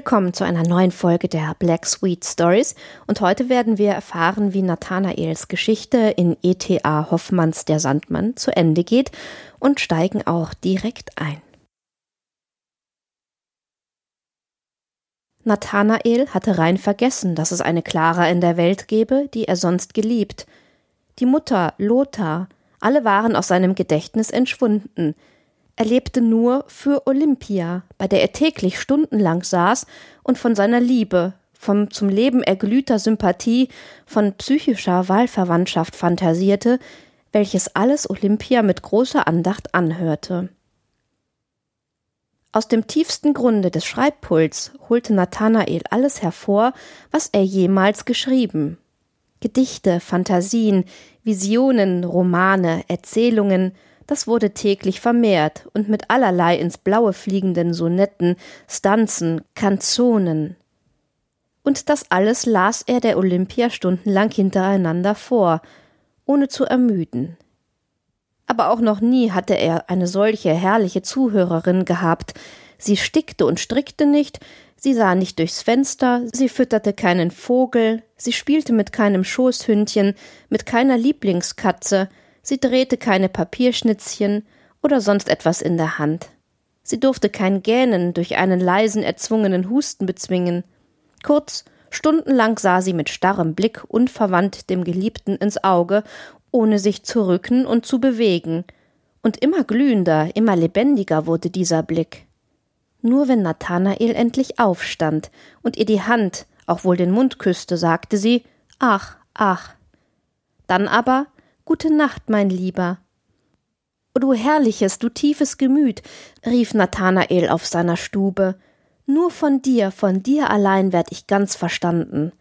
Willkommen zu einer neuen Folge der Black Sweet Stories und heute werden wir erfahren, wie Nathanaels Geschichte in E.T.A. Hoffmanns Der Sandmann zu Ende geht und steigen auch direkt ein. Nathanael hatte rein vergessen, dass es eine Clara in der Welt gebe, die er sonst geliebt. Die Mutter, Lothar, alle waren aus seinem Gedächtnis entschwunden – er lebte nur für Olympia, bei der er täglich stundenlang saß und von seiner Liebe, vom zum Leben erglühter Sympathie, von psychischer Wahlverwandtschaft fantasierte, welches alles Olympia mit großer Andacht anhörte. Aus dem tiefsten Grunde des Schreibpuls holte Nathanael alles hervor, was er jemals geschrieben. Gedichte, Fantasien, Visionen, Romane, Erzählungen, das wurde täglich vermehrt und mit allerlei ins Blaue fliegenden Sonetten, Stanzen, Kanzonen. Und das alles las er der Olympia stundenlang hintereinander vor, ohne zu ermüden. Aber auch noch nie hatte er eine solche herrliche Zuhörerin gehabt. Sie stickte und strickte nicht, sie sah nicht durchs Fenster, sie fütterte keinen Vogel, sie spielte mit keinem Schoßhündchen, mit keiner Lieblingskatze, Sie drehte keine Papierschnitzchen oder sonst etwas in der Hand. Sie durfte kein Gähnen durch einen leisen, erzwungenen Husten bezwingen. Kurz, stundenlang sah sie mit starrem Blick unverwandt dem Geliebten ins Auge, ohne sich zu rücken und zu bewegen. Und immer glühender, immer lebendiger wurde dieser Blick. Nur wenn Nathanael endlich aufstand und ihr die Hand, auch wohl den Mund küsste, sagte sie Ach, ach. Dann aber, Gute Nacht, mein Lieber. O du herrliches, du tiefes Gemüt, rief Nathanael auf seiner Stube, nur von dir, von dir allein werd ich ganz verstanden.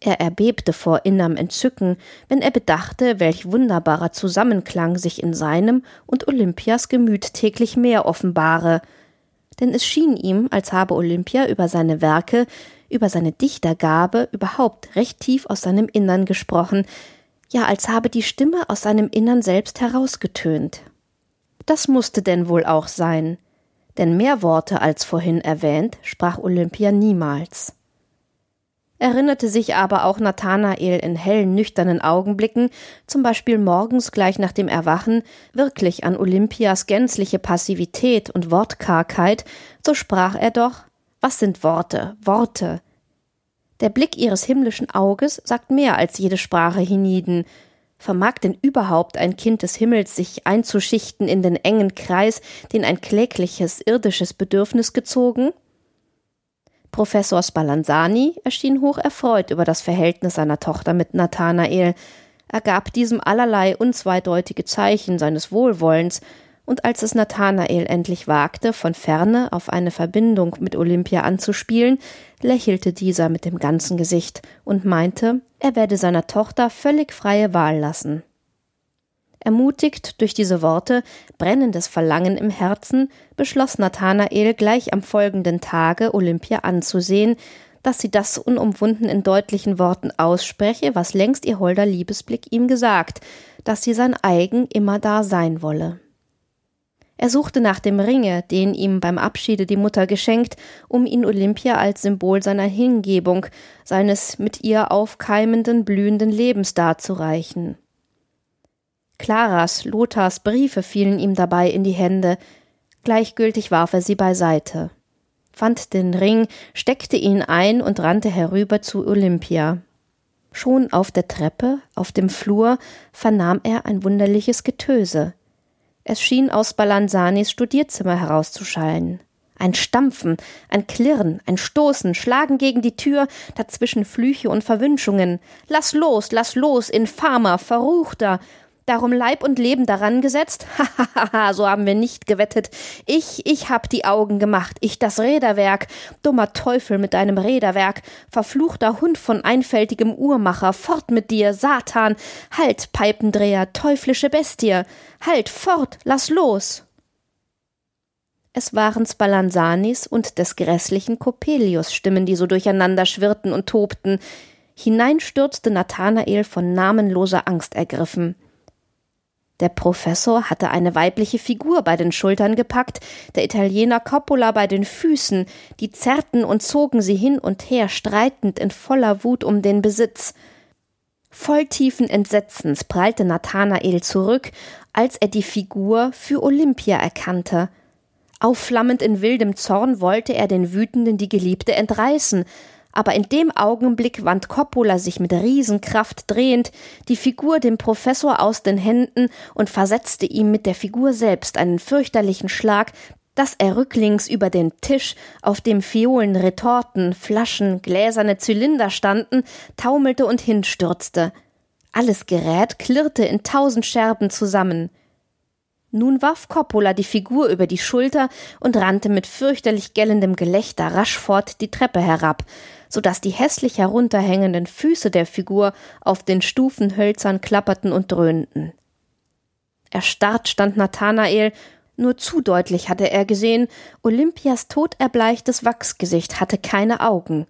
Er erbebte vor innerm Entzücken, wenn er bedachte, welch wunderbarer Zusammenklang sich in seinem und Olympias Gemüt täglich mehr offenbare, denn es schien ihm, als habe Olympia über seine Werke, über seine Dichtergabe überhaupt recht tief aus seinem Innern gesprochen, ja als habe die Stimme aus seinem Innern selbst herausgetönt. Das musste denn wohl auch sein, denn mehr Worte als vorhin erwähnt sprach Olympia niemals. Erinnerte sich aber auch Nathanael in hellen, nüchternen Augenblicken, zum Beispiel morgens gleich nach dem Erwachen, wirklich an Olympias gänzliche Passivität und Wortkargheit, so sprach er doch Was sind Worte, Worte, der Blick ihres himmlischen Auges sagt mehr als jede Sprache hienieden. Vermag denn überhaupt ein Kind des Himmels sich einzuschichten in den engen Kreis, den ein klägliches irdisches Bedürfnis gezogen? Professor Spallanzani erschien hoch erfreut über das Verhältnis seiner Tochter mit Nathanael. Er gab diesem allerlei unzweideutige Zeichen seines Wohlwollens, und als es Nathanael endlich wagte, von ferne auf eine Verbindung mit Olympia anzuspielen, lächelte dieser mit dem ganzen Gesicht und meinte, er werde seiner Tochter völlig freie Wahl lassen. Ermutigt durch diese Worte, brennendes Verlangen im Herzen, beschloss Nathanael gleich am folgenden Tage Olympia anzusehen, dass sie das unumwunden in deutlichen Worten ausspreche, was längst ihr holder Liebesblick ihm gesagt, dass sie sein eigen immer da sein wolle. Er suchte nach dem Ringe, den ihm beim Abschiede die Mutter geschenkt, um ihn Olympia als Symbol seiner Hingebung, seines mit ihr aufkeimenden, blühenden Lebens darzureichen. Claras, Lothars Briefe fielen ihm dabei in die Hände, gleichgültig warf er sie beiseite, fand den Ring, steckte ihn ein und rannte herüber zu Olympia. Schon auf der Treppe, auf dem Flur, vernahm er ein wunderliches Getöse. Es schien aus Balanzanis Studierzimmer herauszuschallen. Ein Stampfen, ein Klirren, ein Stoßen, Schlagen gegen die Tür, dazwischen Flüche und Verwünschungen. Lass los, lass los, infamer, verruchter, Darum Leib und Leben daran gesetzt? Hahaha, so haben wir nicht gewettet. Ich, ich hab die Augen gemacht, ich das Räderwerk. Dummer Teufel mit deinem Räderwerk, verfluchter Hund von einfältigem Uhrmacher, fort mit dir, Satan! Halt, Peipendreher, teuflische Bestie! Halt, fort, lass los! Es waren Spallanzanis und des grässlichen Coppelius Stimmen, die so durcheinander schwirrten und tobten. Hinein stürzte Nathanael von namenloser Angst ergriffen. Der Professor hatte eine weibliche Figur bei den Schultern gepackt, der Italiener Coppola bei den Füßen, die zerrten und zogen sie hin und her, streitend in voller Wut um den Besitz. Voll tiefen Entsetzens prallte Nathanael zurück, als er die Figur für Olympia erkannte. Aufflammend in wildem Zorn wollte er den Wütenden die Geliebte entreißen, aber in dem Augenblick wand Coppola sich mit Riesenkraft drehend die Figur dem Professor aus den Händen und versetzte ihm mit der Figur selbst einen fürchterlichen Schlag, dass er rücklings über den Tisch, auf dem Fiolen, Retorten, Flaschen, gläserne Zylinder standen, taumelte und hinstürzte. Alles Gerät klirrte in tausend Scherben zusammen. Nun warf Coppola die Figur über die Schulter und rannte mit fürchterlich gellendem Gelächter rasch fort die Treppe herab, so dass die hässlich herunterhängenden Füße der Figur auf den Stufen hölzern klapperten und dröhnten. Erstarrt stand Nathanael, nur zu deutlich hatte er gesehen, Olympias toderbleichtes Wachsgesicht hatte keine Augen.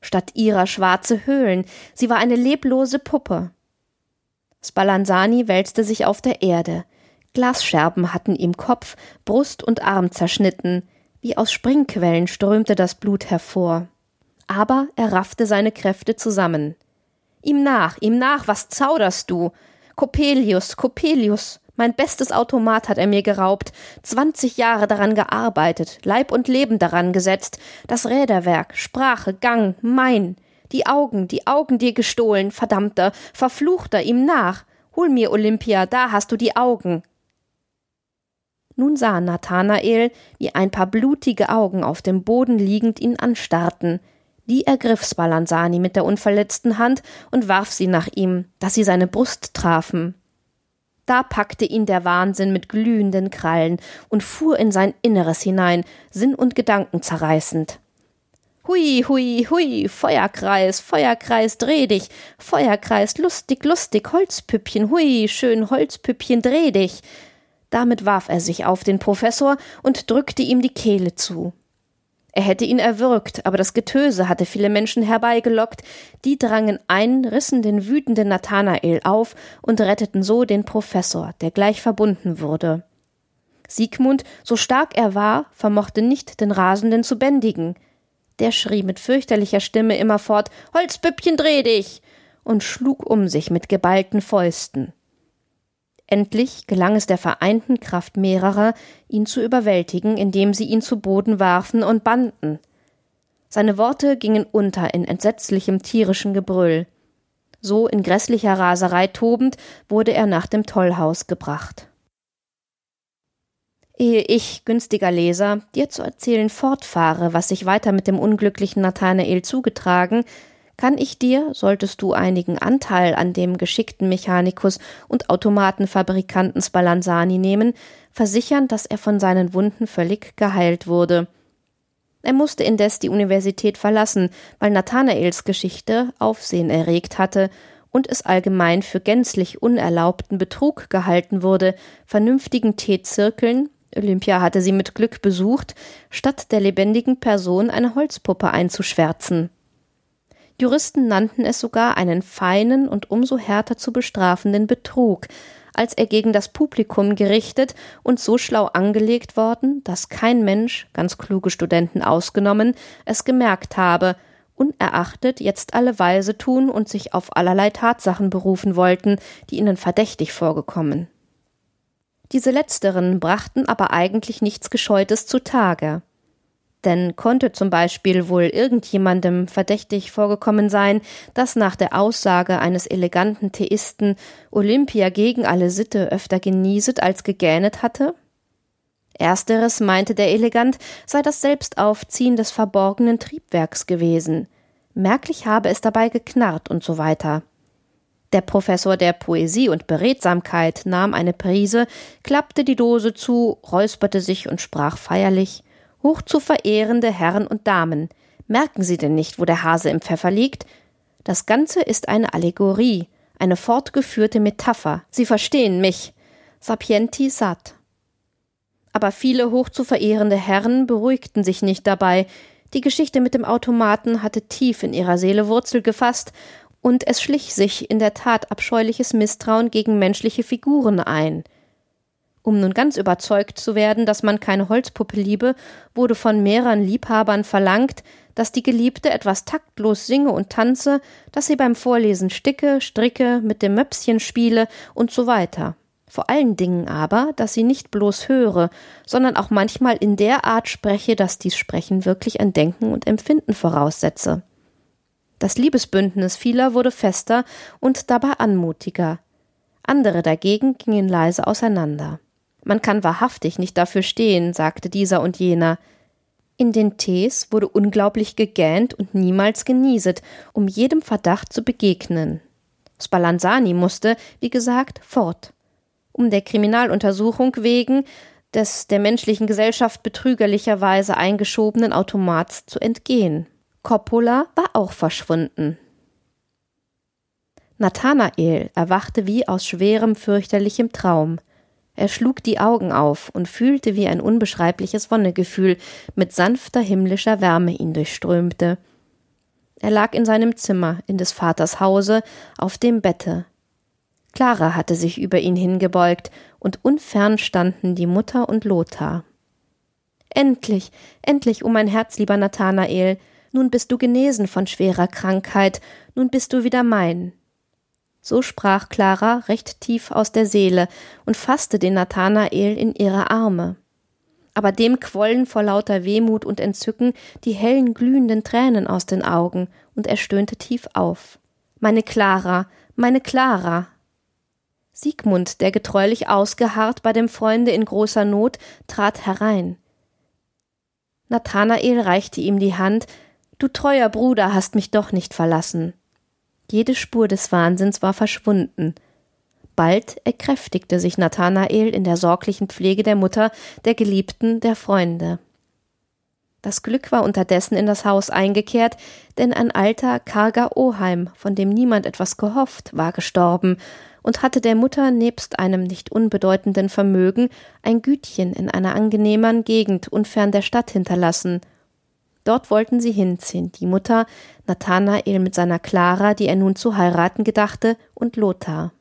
Statt ihrer schwarze Höhlen, sie war eine leblose Puppe. Spallanzani wälzte sich auf der Erde. Glasscherben hatten ihm Kopf, Brust und Arm zerschnitten, wie aus Springquellen strömte das Blut hervor aber er raffte seine Kräfte zusammen. Ihm nach, ihm nach, was zauderst du? Coppelius, Coppelius, mein bestes Automat hat er mir geraubt, zwanzig Jahre daran gearbeitet, Leib und Leben daran gesetzt, das Räderwerk, Sprache, Gang, mein, die Augen, die Augen dir gestohlen, verdammter, verfluchter, ihm nach, hol mir Olympia, da hast du die Augen. Nun sah Nathanael, wie ein paar blutige Augen auf dem Boden liegend ihn anstarrten, die ergriff Spallanzani mit der unverletzten Hand und warf sie nach ihm, dass sie seine Brust trafen. Da packte ihn der Wahnsinn mit glühenden Krallen und fuhr in sein Inneres hinein, Sinn und Gedanken zerreißend. Hui, hui, hui, Feuerkreis, Feuerkreis, dreh dich, Feuerkreis, lustig, lustig, Holzpüppchen, hui, schön Holzpüppchen, dreh dich. Damit warf er sich auf den Professor und drückte ihm die Kehle zu. Er hätte ihn erwürgt, aber das Getöse hatte viele Menschen herbeigelockt, die drangen ein, rissen den wütenden Nathanael auf und retteten so den Professor, der gleich verbunden wurde. Siegmund, so stark er war, vermochte nicht, den Rasenden zu bändigen. Der schrie mit fürchterlicher Stimme immerfort Holzpüppchen, dreh dich! und schlug um sich mit geballten Fäusten. Endlich gelang es der vereinten Kraft mehrerer, ihn zu überwältigen, indem sie ihn zu Boden warfen und banden. Seine Worte gingen unter in entsetzlichem tierischen Gebrüll. So in grässlicher Raserei tobend wurde er nach dem Tollhaus gebracht. Ehe ich, günstiger Leser, dir zu erzählen fortfahre, was sich weiter mit dem unglücklichen Nathanael zugetragen, kann ich dir, solltest du einigen Anteil an dem geschickten Mechanikus und Automatenfabrikanten Spallanzani nehmen, versichern, dass er von seinen Wunden völlig geheilt wurde. Er musste indes die Universität verlassen, weil Nathanaels Geschichte Aufsehen erregt hatte und es allgemein für gänzlich unerlaubten Betrug gehalten wurde, vernünftigen Teezirkeln, Olympia hatte sie mit Glück besucht, statt der lebendigen Person eine Holzpuppe einzuschwärzen. Juristen nannten es sogar einen feinen und umso härter zu bestrafenden Betrug, als er gegen das Publikum gerichtet und so schlau angelegt worden, dass kein Mensch, ganz kluge Studenten ausgenommen, es gemerkt habe, unerachtet jetzt alle Weise tun und sich auf allerlei Tatsachen berufen wollten, die ihnen verdächtig vorgekommen. Diese letzteren brachten aber eigentlich nichts Gescheutes zutage. Denn konnte zum Beispiel wohl irgendjemandem verdächtig vorgekommen sein, dass nach der Aussage eines eleganten Theisten Olympia gegen alle Sitte öfter genieset als gegähnet hatte? Ersteres meinte der Elegant, sei das Selbstaufziehen des verborgenen Triebwerks gewesen. Merklich habe es dabei geknarrt und so weiter. Der Professor der Poesie und Beredsamkeit nahm eine Prise, klappte die Dose zu, räusperte sich und sprach feierlich Hoch zu verehrende Herren und Damen, merken Sie denn nicht, wo der Hase im Pfeffer liegt? Das Ganze ist eine Allegorie, eine fortgeführte Metapher. Sie verstehen mich. Sapienti sat. Aber viele hoch zu verehrende Herren beruhigten sich nicht dabei. Die Geschichte mit dem Automaten hatte tief in ihrer Seele Wurzel gefasst, und es schlich sich in der Tat abscheuliches Misstrauen gegen menschliche Figuren ein. Um nun ganz überzeugt zu werden, dass man keine Holzpuppe liebe, wurde von mehreren Liebhabern verlangt, dass die Geliebte etwas taktlos singe und tanze, dass sie beim Vorlesen sticke, stricke, mit dem Möpschen spiele und so weiter. Vor allen Dingen aber, dass sie nicht bloß höre, sondern auch manchmal in der Art spreche, dass dies Sprechen wirklich ein Denken und Empfinden voraussetze. Das Liebesbündnis vieler wurde fester und dabei anmutiger. Andere dagegen gingen leise auseinander. Man kann wahrhaftig nicht dafür stehen, sagte dieser und jener. In den Tees wurde unglaublich gegähnt und niemals genieset, um jedem Verdacht zu begegnen. Spallanzani musste, wie gesagt, fort. Um der Kriminaluntersuchung wegen des der menschlichen Gesellschaft betrügerlicherweise eingeschobenen Automats zu entgehen. Coppola war auch verschwunden. Nathanael erwachte wie aus schwerem, fürchterlichem Traum. Er schlug die Augen auf und fühlte, wie ein unbeschreibliches Wonnegefühl mit sanfter himmlischer Wärme ihn durchströmte. Er lag in seinem Zimmer, in des Vaters Hause, auf dem Bette. Clara hatte sich über ihn hingebeugt, und unfern standen die Mutter und Lothar. Endlich, endlich, o oh mein Herz, lieber Nathanael, nun bist du genesen von schwerer Krankheit, nun bist du wieder mein. So sprach Clara recht tief aus der Seele und fasste den Nathanael in ihre Arme. Aber dem quollen vor lauter Wehmut und Entzücken die hellen glühenden Tränen aus den Augen, und er stöhnte tief auf. Meine Clara, meine Clara. Siegmund, der getreulich ausgeharrt bei dem Freunde in großer Not, trat herein. Nathanael reichte ihm die Hand, Du treuer Bruder hast mich doch nicht verlassen. Jede Spur des Wahnsinns war verschwunden. Bald erkräftigte sich Nathanael in der sorglichen Pflege der Mutter, der Geliebten, der Freunde. Das Glück war unterdessen in das Haus eingekehrt, denn ein alter, karger Oheim, von dem niemand etwas gehofft, war gestorben und hatte der Mutter nebst einem nicht unbedeutenden Vermögen ein Gütchen in einer angenehmeren Gegend unfern der Stadt hinterlassen – Dort wollten sie hinziehen, die Mutter, Nathanael mit seiner Clara, die er nun zu heiraten gedachte, und Lothar.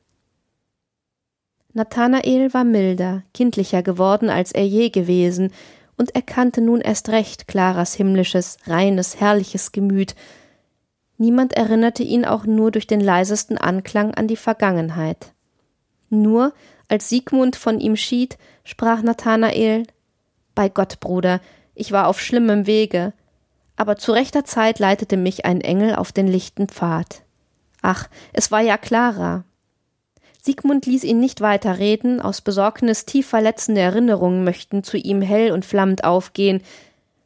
Nathanael war milder, kindlicher geworden, als er je gewesen, und erkannte nun erst recht Claras himmlisches, reines, herrliches Gemüt. Niemand erinnerte ihn auch nur durch den leisesten Anklang an die Vergangenheit. Nur, als Siegmund von ihm schied, sprach Nathanael Bei Gott, Bruder, ich war auf schlimmem Wege, aber zu rechter Zeit leitete mich ein Engel auf den lichten Pfad. Ach, es war ja Clara. Siegmund ließ ihn nicht weiter reden, aus Besorgnis tief verletzende Erinnerungen möchten zu ihm hell und flammend aufgehen.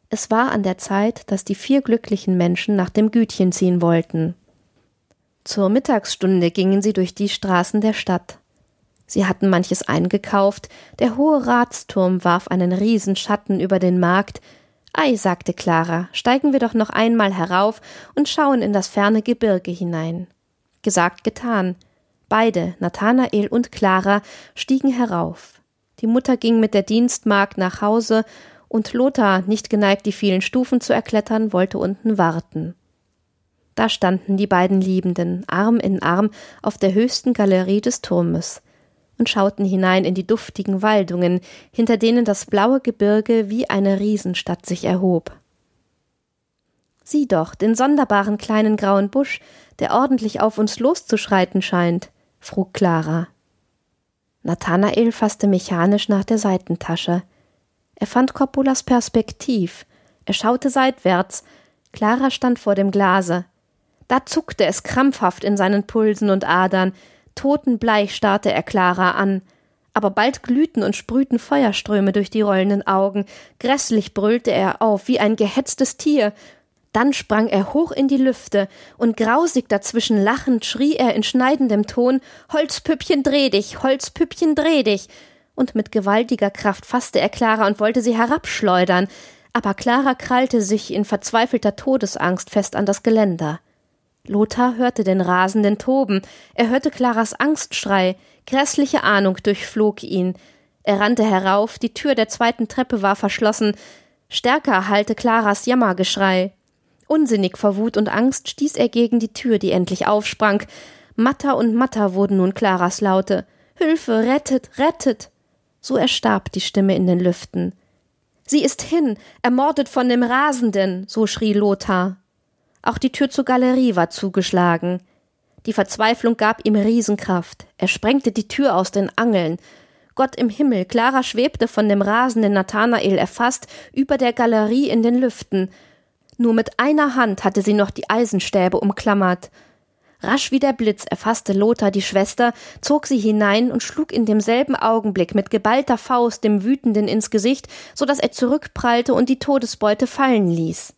Es war an der Zeit, dass die vier glücklichen Menschen nach dem Gütchen ziehen wollten. Zur Mittagsstunde gingen sie durch die Straßen der Stadt. Sie hatten manches eingekauft, der hohe Ratsturm warf einen Riesenschatten über den Markt, Ei, sagte Clara, steigen wir doch noch einmal herauf und schauen in das ferne Gebirge hinein. Gesagt, getan. Beide, Nathanael und Clara, stiegen herauf. Die Mutter ging mit der Dienstmagd nach Hause, und Lothar, nicht geneigt, die vielen Stufen zu erklettern, wollte unten warten. Da standen die beiden Liebenden, Arm in Arm, auf der höchsten Galerie des Turmes und schauten hinein in die duftigen Waldungen, hinter denen das blaue Gebirge wie eine Riesenstadt sich erhob. Sieh doch, den sonderbaren kleinen grauen Busch, der ordentlich auf uns loszuschreiten scheint, frug Clara. Nathanael fasste mechanisch nach der Seitentasche. Er fand Coppolas Perspektiv. Er schaute seitwärts. Clara stand vor dem Glase. Da zuckte es krampfhaft in seinen Pulsen und Adern. Totenbleich starrte er Clara an, aber bald glühten und sprühten Feuerströme durch die rollenden Augen, grässlich brüllte er auf wie ein gehetztes Tier, dann sprang er hoch in die Lüfte, und grausig dazwischen lachend schrie er in schneidendem Ton Holzpüppchen dreh dich, Holzpüppchen dreh dich. Und mit gewaltiger Kraft fasste er Clara und wollte sie herabschleudern, aber Clara krallte sich in verzweifelter Todesangst fest an das Geländer. Lothar hörte den rasenden Toben, er hörte Claras Angstschrei, grässliche Ahnung durchflog ihn. Er rannte herauf, die Tür der zweiten Treppe war verschlossen, stärker hallte Claras Jammergeschrei. Unsinnig vor Wut und Angst stieß er gegen die Tür, die endlich aufsprang. Matter und matter wurden nun Klaras Laute. Hilfe, rettet, rettet! So erstarb die Stimme in den Lüften. Sie ist hin, ermordet von dem Rasenden, so schrie Lothar. Auch die Tür zur Galerie war zugeschlagen. Die Verzweiflung gab ihm Riesenkraft. Er sprengte die Tür aus den Angeln. Gott im Himmel, Clara schwebte von dem rasenden Nathanael erfasst über der Galerie in den Lüften. Nur mit einer Hand hatte sie noch die Eisenstäbe umklammert. Rasch wie der Blitz erfasste Lothar die Schwester, zog sie hinein und schlug in demselben Augenblick mit geballter Faust dem Wütenden ins Gesicht, so dass er zurückprallte und die Todesbeute fallen ließ.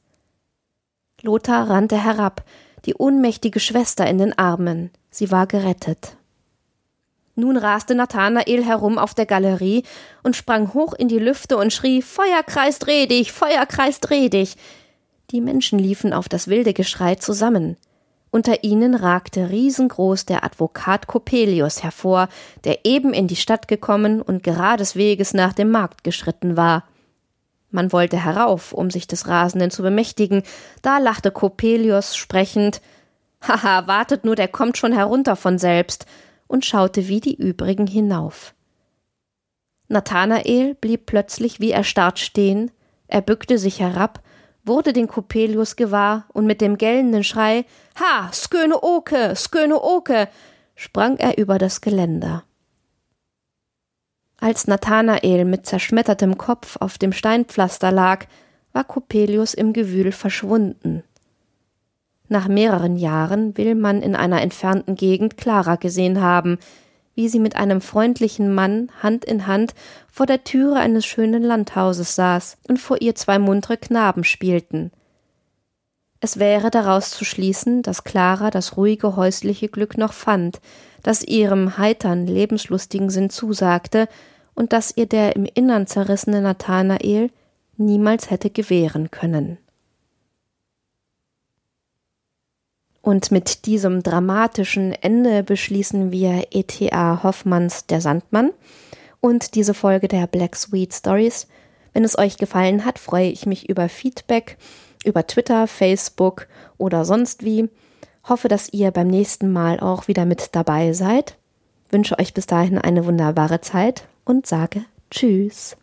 Lothar rannte herab, die ohnmächtige Schwester in den Armen. Sie war gerettet. Nun raste Nathanael herum auf der Galerie und sprang hoch in die Lüfte und schrie Feuerkreis dreh dich, Feuerkreis dreh dich. Die Menschen liefen auf das wilde Geschrei zusammen. Unter ihnen ragte riesengroß der Advokat Coppelius hervor, der eben in die Stadt gekommen und gerades Weges nach dem Markt geschritten war. Man wollte herauf, um sich des Rasenden zu bemächtigen, da lachte Coppelius sprechend Haha, wartet nur, der kommt schon herunter von selbst, und schaute wie die übrigen hinauf. Nathanael blieb plötzlich wie erstarrt stehen, er bückte sich herab wurde den Coppelius gewahr und mit dem gellenden Schrei Ha, Sköne Oke, Sköne Oke, sprang er über das Geländer. Als Nathanael mit zerschmettertem Kopf auf dem Steinpflaster lag, war Coppelius im Gewühl verschwunden. Nach mehreren Jahren will man in einer entfernten Gegend Clara gesehen haben, wie sie mit einem freundlichen Mann Hand in Hand vor der Türe eines schönen Landhauses saß und vor ihr zwei muntere Knaben spielten. Es wäre daraus zu schließen, dass Clara das ruhige häusliche Glück noch fand, das ihrem heitern, lebenslustigen Sinn zusagte und das ihr der im Innern zerrissene Nathanael niemals hätte gewähren können. Und mit diesem dramatischen Ende beschließen wir E.T.A. Hoffmanns Der Sandmann und diese Folge der Black Sweet Stories. Wenn es euch gefallen hat, freue ich mich über Feedback über Twitter, Facebook oder sonst wie. Hoffe, dass ihr beim nächsten Mal auch wieder mit dabei seid. Wünsche euch bis dahin eine wunderbare Zeit und sage Tschüss.